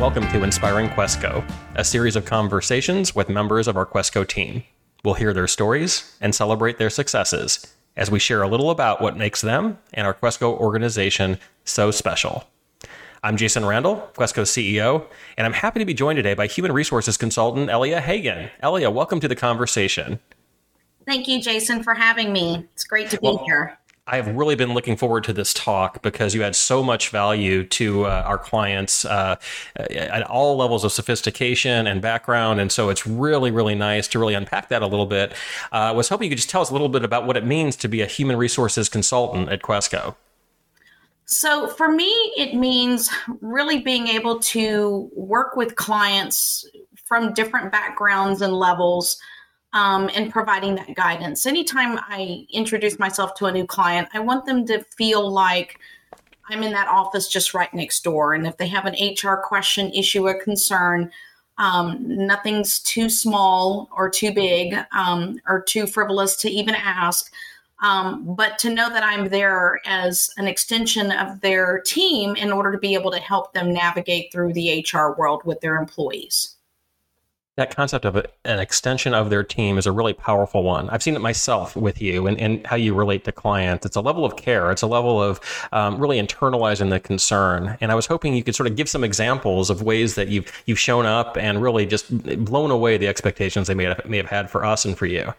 Welcome to Inspiring Questco, a series of conversations with members of our Questco team. We'll hear their stories and celebrate their successes as we share a little about what makes them and our Questco organization so special. I'm Jason Randall, Questco CEO, and I'm happy to be joined today by human resources consultant Elia Hagen. Elia, welcome to the conversation. Thank you, Jason, for having me. It's great to be well, here. I've really been looking forward to this talk because you add so much value to uh, our clients uh, at all levels of sophistication and background. And so it's really, really nice to really unpack that a little bit. Uh, I was hoping you could just tell us a little bit about what it means to be a human resources consultant at Questco. So, for me, it means really being able to work with clients from different backgrounds and levels um, and providing that guidance. Anytime I introduce myself to a new client, I want them to feel like I'm in that office just right next door. And if they have an HR question, issue, or concern, um, nothing's too small or too big um, or too frivolous to even ask. Um, but to know that I'm there as an extension of their team in order to be able to help them navigate through the HR world with their employees that concept of an extension of their team is a really powerful one. I've seen it myself with you and, and how you relate to clients. It's a level of care. It's a level of um, really internalizing the concern. And I was hoping you could sort of give some examples of ways that you've you've shown up and really just blown away the expectations they may have, may have had for us and for you.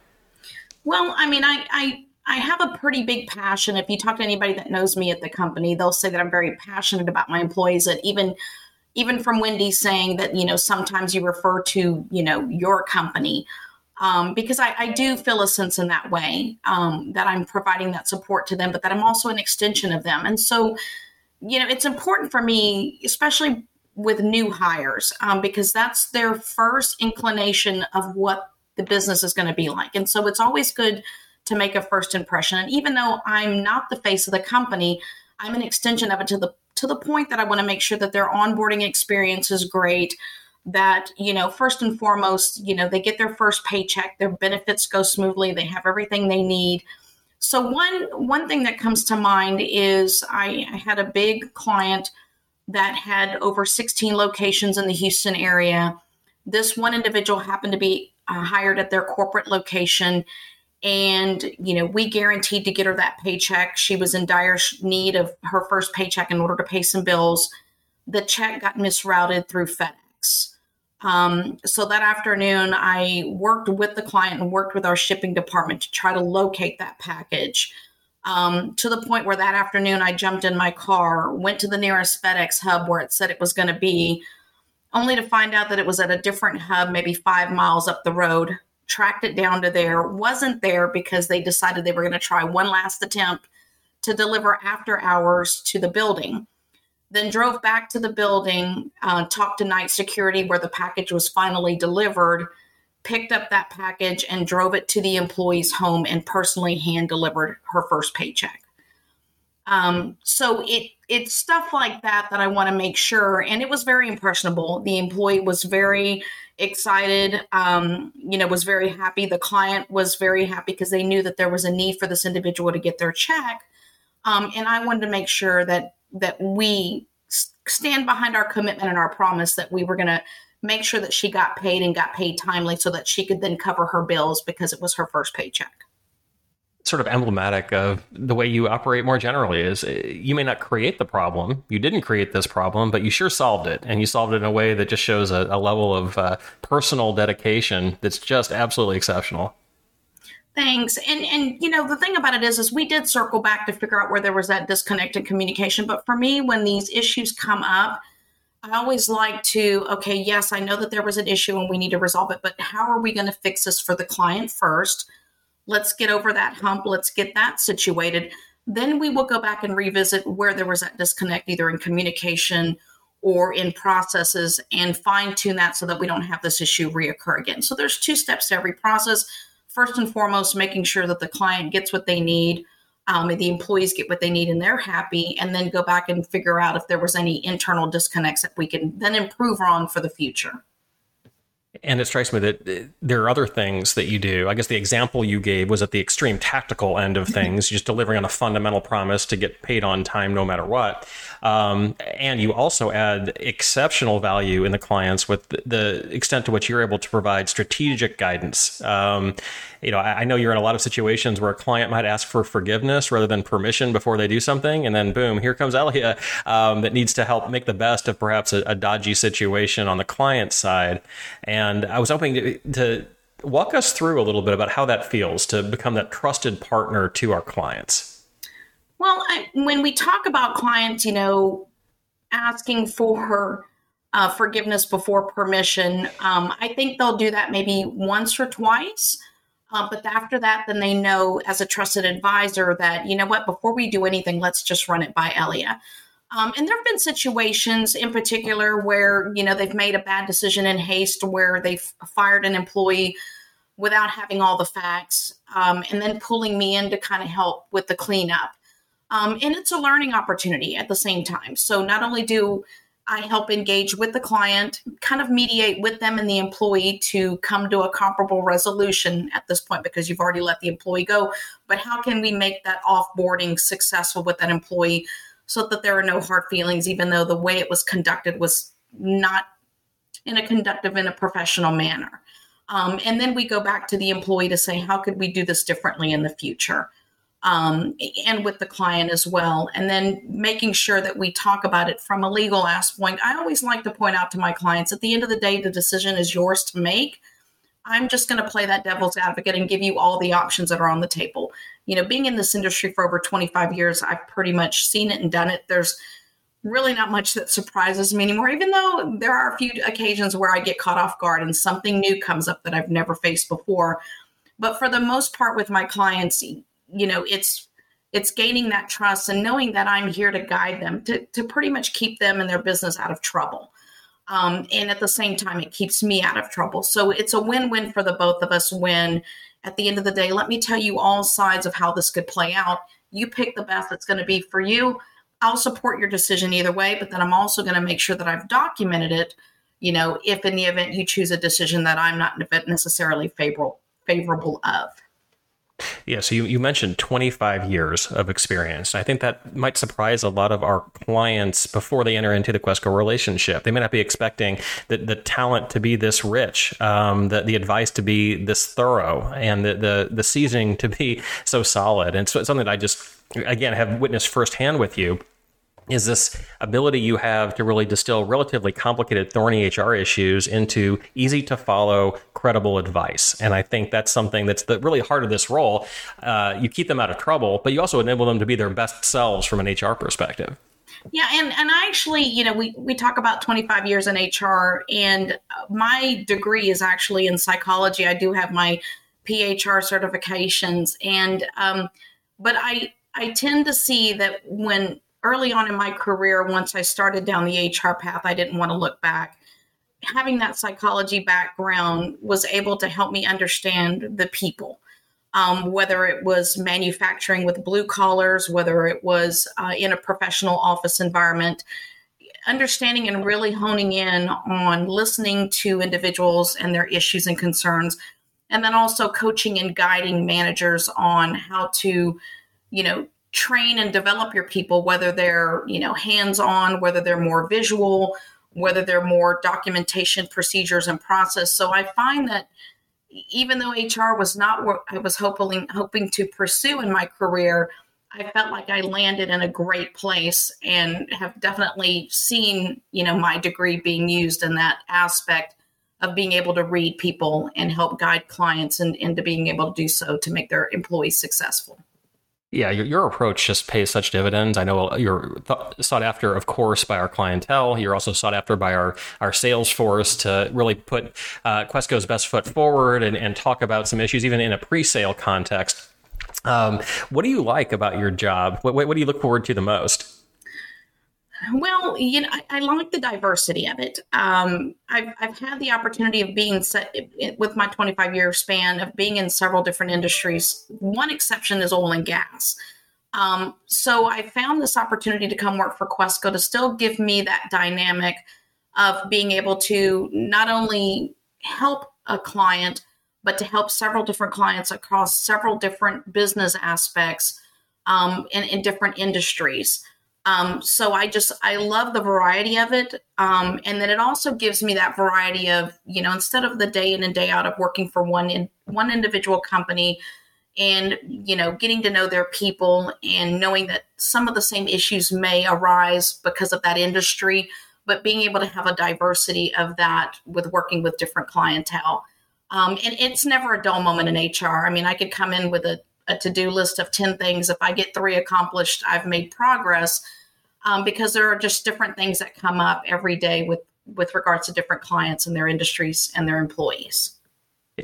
Well, I mean, I, I I have a pretty big passion. If you talk to anybody that knows me at the company, they'll say that I'm very passionate about my employees. That even even from Wendy saying that, you know, sometimes you refer to, you know, your company. Um, because I, I, do feel a sense in that way um, that I'm providing that support to them, but that I'm also an extension of them. And so, you know, it's important for me, especially with new hires, um, because that's their first inclination of what the business is going to be like. And so it's always good to make a first impression. And even though I'm not the face of the company, I'm an extension of it to the to the point that I want to make sure that their onboarding experience is great that you know first and foremost you know they get their first paycheck their benefits go smoothly they have everything they need. So one one thing that comes to mind is I, I had a big client that had over 16 locations in the houston area. This one individual happened to be uh, hired at their corporate location and you know we guaranteed to get her that paycheck. She was in dire need of her first paycheck in order to pay some bills. The check got misrouted through fedex. Um, so that afternoon i worked with the client and worked with our shipping department to try to locate that package. Um, to the point where that afternoon i jumped in my car went to the nearest fedex hub where it said it was going to be only to find out that it was at a different hub maybe five miles up the road tracked it down to there, wasn't there because they decided they were going to try one last attempt to deliver after hours to the building. Then drove back to the building, uh, talked to night security where the package was finally delivered, picked up that package and drove it to the employee's home and personally hand delivered her first paycheck. Um, so it it's stuff like that that I want to make sure. And it was very impressionable. The employee was very excited, um, you know, was very happy. The client was very happy because they knew that there was a need for this individual to get their check. Um, and I wanted to make sure that that we stand behind our commitment and our promise that we were going to make sure that she got paid and got paid timely so that she could then cover her bills because it was her first paycheck sort of emblematic of the way you operate more generally is uh, you may not create the problem. You didn't create this problem but you sure solved it. And you solved it in a way that just shows a, a level of uh, personal dedication that's just absolutely exceptional. Thanks. And and you know the thing about it is is we did circle back to figure out where there was that disconnect in communication. But for me when these issues come up I always like to, okay, yes, I know that there was an issue and we need to resolve it, but how are we going to fix this for the client first? Let's get over that hump. Let's get that situated. Then we will go back and revisit where there was that disconnect, either in communication or in processes, and fine tune that so that we don't have this issue reoccur again. So there's two steps to every process. First and foremost, making sure that the client gets what they need, um, and the employees get what they need, and they're happy. And then go back and figure out if there was any internal disconnects that we can then improve on for the future. And it strikes me that uh, there are other things that you do. I guess the example you gave was at the extreme tactical end of things, just delivering on a fundamental promise to get paid on time no matter what. Um, and you also add exceptional value in the clients with the, the, extent to which you're able to provide strategic guidance. Um, you know, I, I, know you're in a lot of situations where a client might ask for forgiveness rather than permission before they do something, and then boom, here comes Elia um, that needs to help make the best of perhaps a, a dodgy situation on the client side. And I was hoping to, to walk us through a little bit about how that feels to become that trusted partner to our clients. Well, I, when we talk about clients, you know, asking for uh, forgiveness before permission, um, I think they'll do that maybe once or twice. Uh, but after that, then they know as a trusted advisor that, you know what, before we do anything, let's just run it by Elia. Um, and there have been situations in particular where, you know, they've made a bad decision in haste where they've fired an employee without having all the facts um, and then pulling me in to kind of help with the cleanup. Um, and it's a learning opportunity at the same time. So not only do I help engage with the client, kind of mediate with them and the employee to come to a comparable resolution at this point because you've already let the employee go. But how can we make that offboarding successful with that employee so that there are no hard feelings, even though the way it was conducted was not in a conductive and a professional manner? Um, and then we go back to the employee to say, how could we do this differently in the future? Um, and with the client as well. And then making sure that we talk about it from a legal aspect. I always like to point out to my clients at the end of the day, the decision is yours to make. I'm just going to play that devil's advocate and give you all the options that are on the table. You know, being in this industry for over 25 years, I've pretty much seen it and done it. There's really not much that surprises me anymore, even though there are a few occasions where I get caught off guard and something new comes up that I've never faced before. But for the most part, with my clients, you know it's it's gaining that trust and knowing that i'm here to guide them to, to pretty much keep them and their business out of trouble. Um, and at the same time it keeps me out of trouble. So it's a win-win for the both of us when at the end of the day let me tell you all sides of how this could play out. You pick the best that's going to be for you. I'll support your decision either way but then i'm also going to make sure that i've documented it. You know if in the event you choose a decision that i'm not necessarily favorable favorable of yeah, so you, you mentioned 25 years of experience. I think that might surprise a lot of our clients before they enter into the Questco relationship. They may not be expecting the, the talent to be this rich, um, the, the advice to be this thorough, and the, the, the seasoning to be so solid. And so it's something that I just, again, have witnessed firsthand with you is this ability you have to really distill relatively complicated, thorny HR issues into easy to follow, credible advice. And I think that's something that's the really heart of this role. Uh, you keep them out of trouble, but you also enable them to be their best selves from an HR perspective. Yeah, and and I actually, you know, we we talk about 25 years in HR, and my degree is actually in psychology. I do have my PHR certifications, and um, but I I tend to see that when early on in my career, once I started down the HR path, I didn't want to look back. Having that psychology background was able to help me understand the people, um, whether it was manufacturing with blue collars, whether it was uh, in a professional office environment. Understanding and really honing in on listening to individuals and their issues and concerns, and then also coaching and guiding managers on how to, you know, train and develop your people whether they're you know hands on whether they're more visual whether they're more documentation procedures and process. So i find that even though hr was not what i was hoping hoping to pursue in my career i felt like i landed in a great place and have definitely seen you know my degree being used in that aspect of being able to read people and help guide clients and into being able to do so to make their employees successful yeah, your, your approach just pays such dividends. I know you're th- sought after, of course, by our clientele. You're also sought after by our, our sales force to really put uh, Questco's best foot forward and, and talk about some issues, even in a pre sale context. Um, what do you like about your job? What, what do you look forward to the most? Well, you know, I, I, like the diversity of it. Um, I've, I've had the opportunity of being set with my 25 year span of being in several different industries. One exception is oil and gas. Um, so I found this opportunity to come work for Questco to still give me that dynamic of being able to not only help a client, but to help several different clients across several different business aspects um, in, in different industries. Um, so I just I love the variety of it, um, and then it also gives me that variety of you know instead of the day in and day out of working for one in one individual company, and you know getting to know their people and knowing that some of the same issues may arise because of that industry, but being able to have a diversity of that with working with different clientele. Um, and it's never a dull moment in HR. I mean, I could come in with a a to-do list of 10 things. If i get three accomplished i've made progress um, because there are just different things that come up every day with with regards to different clients and their industries and their employees.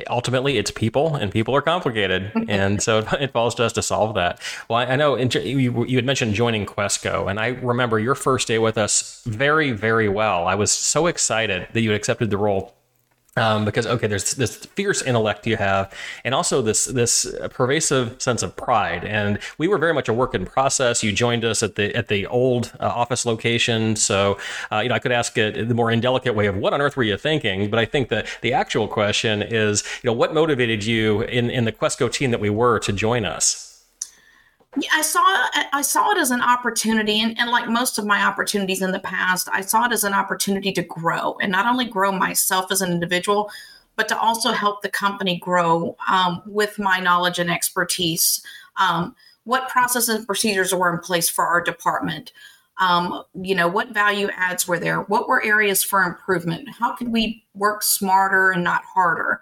Ultimately it's people and people are complicated. And so it falls to us to solve that. Well i know you, you had mentioned joining Questco and i remember your first day with us very very well. I was so excited that you had accepted the role um, because okay, there's this fierce intellect you have, and also this this pervasive sense of pride. And we were very much a work in process. You joined us at the at the old uh, office location, so uh, you know I could ask it the more indelicate way of what on earth were you thinking. But I think that the actual question is, you know, what motivated you in in the Questco team that we were to join us. I saw I saw it as an opportunity, and, and, like most of my opportunities in the past, I saw it as an opportunity to grow, and not only grow myself as an individual, but to also help the company grow um, with my knowledge and expertise. Um, what processes and procedures were in place for our department? Um, you know, what value adds were there? What were areas for improvement? How could we work smarter and not harder?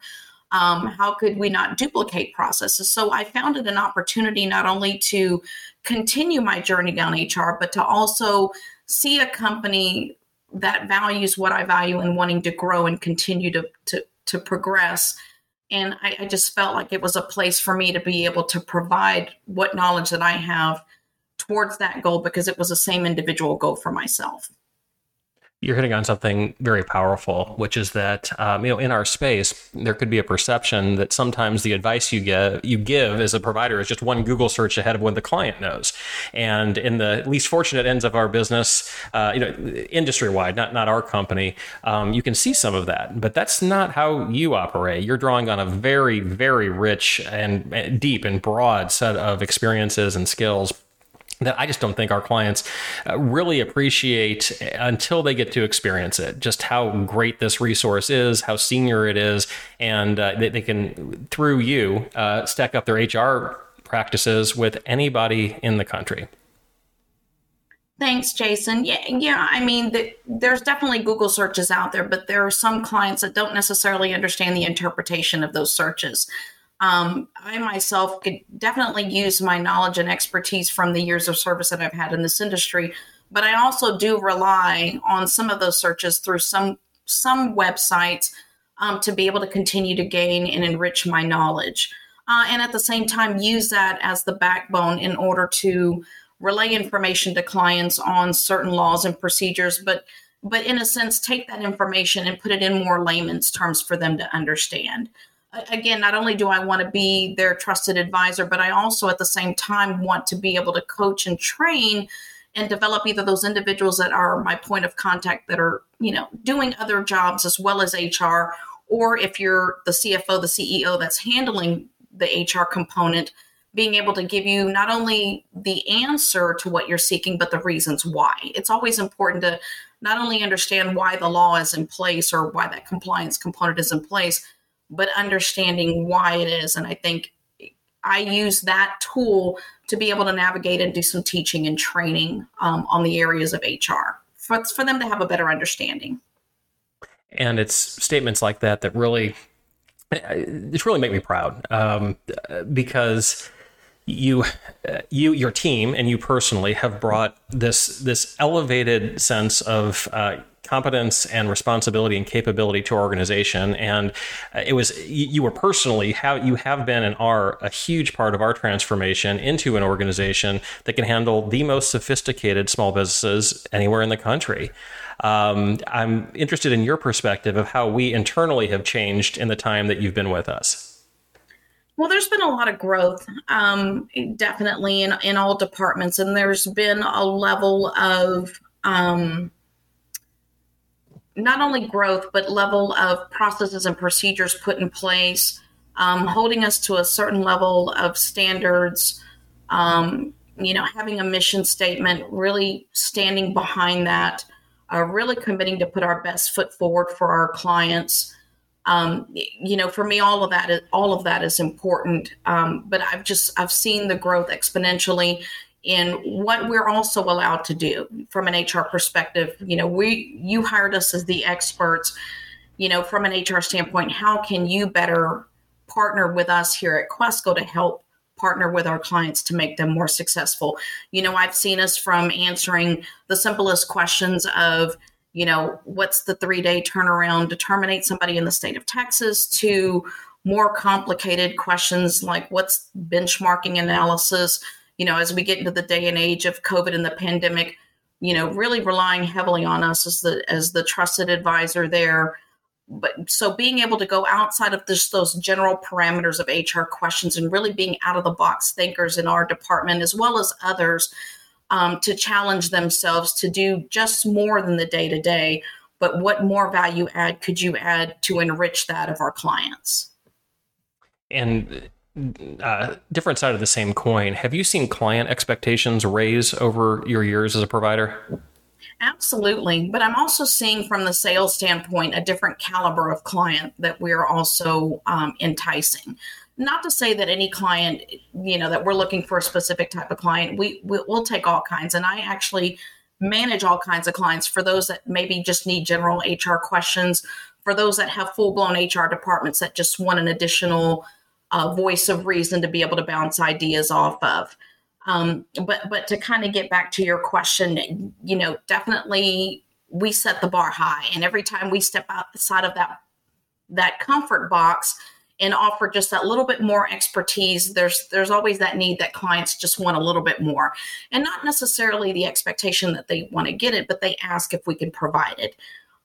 Um, how could we not duplicate processes? So I found it an opportunity not only to continue my journey down HR, but to also see a company that values what I value and wanting to grow and continue to to, to progress. And I, I just felt like it was a place for me to be able to provide what knowledge that I have towards that goal because it was the same individual goal for myself you're hitting on something very powerful, which is that um, you know in our space there could be a perception that sometimes the advice you get you give as a provider is just one Google search ahead of what the client knows, and in the least fortunate ends of our business, uh, you know, industry wide, not not our company, um, you can see some of that, but that's not how you operate. You're drawing on a very very rich and deep and broad set of experiences and skills that I just don't think our clients uh, really appreciate until they get to experience it. Just how great this resource is, how senior it is, and uh, they, they, can, through you, uh, stack up their HR practices with anybody in the country. Thanks, Jason. Yeah, yeah. I mean, the, there's definitely Google searches out there, but there are some clients that don't necessarily understand the interpretation of those searches. Um, I myself could definitely use my knowledge and expertise from the years of service that I've had in this industry, but I also do rely on some of those searches through some some websites um, to be able to continue to gain and enrich my knowledge, uh, and at the same time use that as the backbone in order to relay information to clients on certain laws and procedures, but but in a sense take that information and put it in more layman's terms for them to understand again, not only do I want to be their trusted advisor, but I also at the same time want to be able to coach and train and develop either those individuals that are my point of contact that are, you know, doing other jobs as well as HR, or if you're the CFO, the CEO that's handling the HR component, being able to give you not only the answer to what you're seeking, but the reasons why. It's always important to not only understand why the law is in place or why that compliance component is in place, but understanding why it is. And I think I use that tool to be able to navigate and do some teaching and training um, on the areas of HR for, for them to have a better understanding. And it's statements like that that really, it's really make me proud um, because you you your team and you personally have brought this this elevated sense of uh, competence and responsibility and capability to our organization. And uh, it was you were personally how you have been and are a huge part of our transformation into an organization that can handle the most sophisticated small businesses anywhere in the country. Um, I'm interested in your perspective of how we internally have changed in the time that you've been with us. Well, there's been a lot of growth, um, definitely in, in all departments, and there's been a level of um, not only growth, but level of processes and procedures put in place, um, holding us to a certain level of standards. Um, you know, having a mission statement, really standing behind that, uh, really committing to put our best foot forward for our clients. Um, you know, for me, all of that is all of that is important. Um, but I've just I've seen the growth exponentially in what we're also allowed to do from an HR perspective. You know, we you hired us as the experts. You know, from an HR standpoint, how can you better partner with us here at Questco to help partner with our clients to make them more successful? You know, I've seen us from answering the simplest questions of you know, what's the three day turnaround to terminate somebody in the state of Texas to more complicated questions like what's benchmarking analysis you know, as we get into the day and age of COVID and the pandemic, you know, really relying heavily on us as the as the trusted advisor there. But so being able to go outside of just those general parameters of HR questions and really being out of the box thinkers in our department as well as others um, to challenge themselves to do just more than the day to day. But what more value add could you add to enrich that of our clients? And uh, different side of the same coin. Have you seen client expectations raise over your years as a provider? Absolutely. But I'm also seeing from the sales standpoint a different caliber of client that we're also um, enticing. Not to say that any client, you know, that we're looking for a specific type of client, we, we'll take all kinds. And I actually manage all kinds of clients for those that maybe just need general HR questions, for those that have full blown HR departments that just want an additional uh, voice of reason to be able to bounce ideas off of. Um, but but to kind of get back to your question, you know, definitely we set the bar high, and every time we step outside of that that comfort box and offer just that little bit more expertise there's there's always that need that clients just want a little bit more and not necessarily the expectation that they want to get it but they ask if we can provide it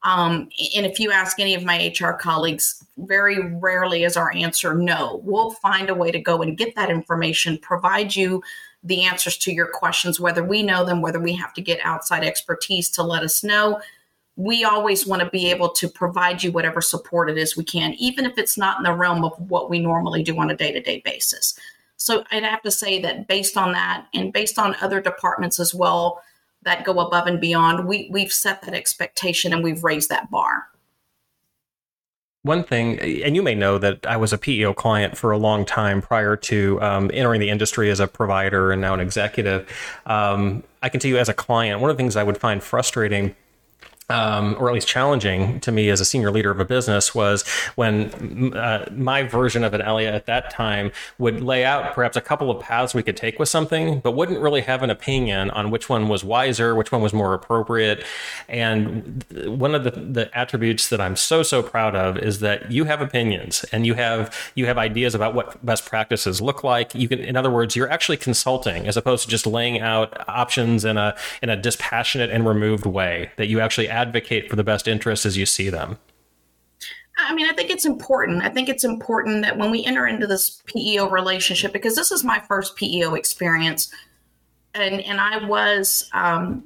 um, and if you ask any of my HR colleagues, very rarely is our answer no. We'll find a way to go and get that information, provide you the answers to your questions, whether we know them, whether we have to get outside expertise to let us know. We always want to be able to provide you whatever support it is we can, even if it's not in the realm of what we normally do on a day to day basis. So I'd have to say that based on that and based on other departments as well, that go above and beyond. We we've set that expectation and we've raised that bar. One thing, and you may know that I was a PEO client for a long time prior to um, entering the industry as a provider and now an executive. Um, I can tell you as a client, one of the things I would find frustrating um, or at least challenging to me as a senior leader of a business was when uh, my version of an Elia at that time would lay out perhaps a couple of paths we could take with something, but wouldn't really have an opinion on which one was wiser, which one was more appropriate. And one of the, the attributes that I'm so so proud of is that you have opinions and you have you have ideas about what best practices look like. You can, in other words, you're actually consulting as opposed to just laying out options in a in a dispassionate and removed way. That you actually advocate for the best interests as you see them? I mean, I think it's important. I think it's important that when we enter into this PEO relationship, because this is my first PEO experience, and and I was um,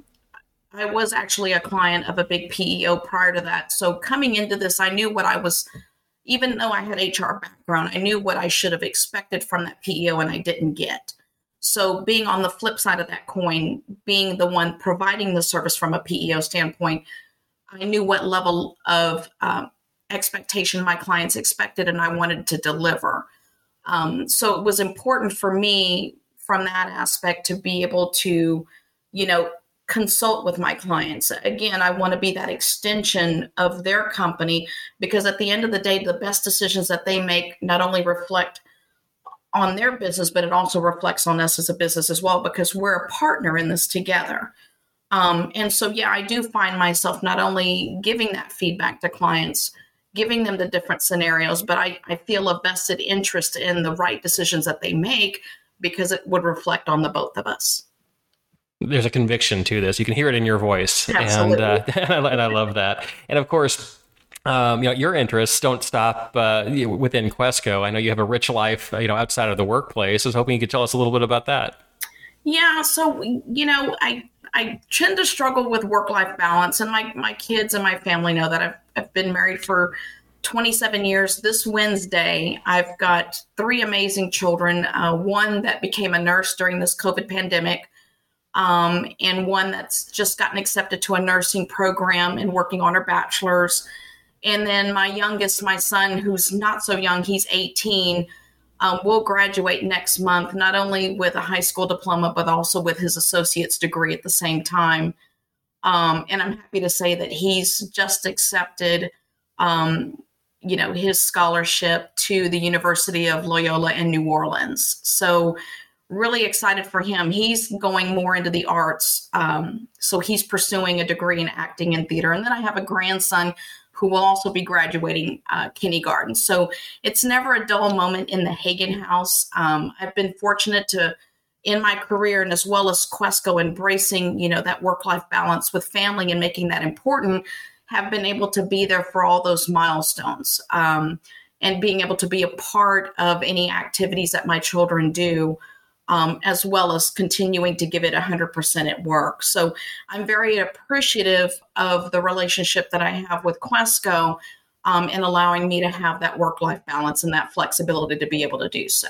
I was actually a client of a big PEO prior to that. So coming into this, I knew what I was. Even though I had HR background, I knew what I should have expected from that PEO, and I didn't get. So, being on the flip side of that coin, being the one providing the service from a PEO standpoint, I knew what level of um, expectation my clients expected and I wanted to deliver. Um, so it was important for me from that aspect to be able to, you know, consult with my clients. Again, I want to be that extension of their company because at the end of the day, the best decisions that they make not only reflect on their business, but it also reflects on us as a business as well because we're a partner in this together. Um, and so, yeah, I do find myself not only giving that feedback to clients, giving them the different scenarios, but I, I feel a vested interest in the right decisions that they make because it would reflect on the both of us. There's a conviction to this. You can hear it in your voice. Absolutely. And, uh, and I love that. And of course, um, you know, your interests don't stop uh, within Questco. I know you have a rich life, you know, outside of the workplace. I was hoping you could tell us a little bit about that. Yeah. So, you know, I I tend to struggle with work life balance, and my my kids and my family know that I've I've been married for 27 years. This Wednesday, I've got three amazing children. Uh, one that became a nurse during this COVID pandemic, um, and one that's just gotten accepted to a nursing program and working on her bachelor's. And then my youngest, my son, who's not so young, he's 18, um, will graduate next month, not only with a high school diploma, but also with his associate's degree at the same time. Um, and I'm happy to say that he's just accepted um, you know his scholarship to the University of Loyola in New Orleans. So really excited for him. He's going more into the arts, um, so he's pursuing a degree in acting and theater. And then I have a grandson who will also be graduating uh, kindergarten. So it's never a dull moment in the Hagen house. Um, I've been fortunate to in my career and as well as Questco embracing, you know, that work-life balance with family and making that important have been able to be there for all those milestones um, and being able to be a part of any activities that my children do. Um, as well as continuing to give it 100% at work. So I'm very appreciative of the relationship that I have with Questco um, and allowing me to have that work life balance and that flexibility to be able to do so.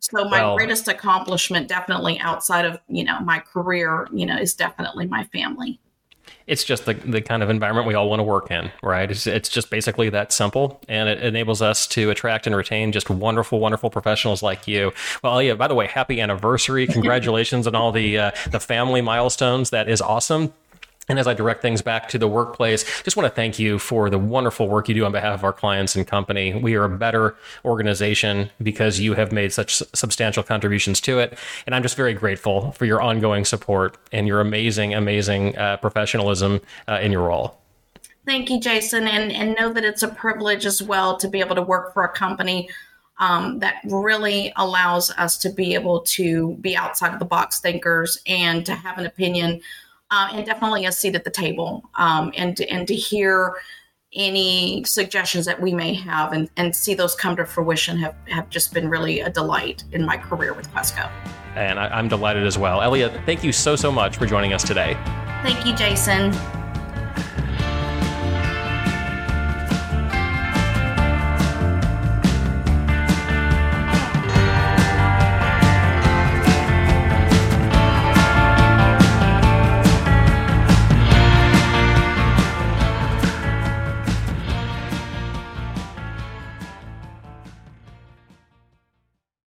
So my well, greatest accomplishment, definitely outside of you know my career, you know, is definitely my family it's just the, the kind of environment we all want to work in, right? It's, it's just basically that simple, and it enables us to attract and retain just wonderful, wonderful professionals like you. Well, yeah. By the way, happy anniversary! Congratulations on all the uh, the family milestones. That is awesome. And as I direct things back to the workplace, just want to thank you for the wonderful work you do on behalf of our clients and company. We are a better organization because you have made such substantial contributions to it. And I'm just very grateful for your ongoing support and your amazing, amazing uh, professionalism uh, in your role. Thank you, Jason. And, and know that it's a privilege as well to be able to work for a company um, that really allows us to be able to be outside of the box thinkers and to have an opinion uh, and definitely a seat at the table um, and and to hear any suggestions that we may have and, and see those come to fruition have, have just been really a delight in my career with Questco. And I, I'm delighted as well. Elia, thank you so, so much for joining us today. Thank you, Jason.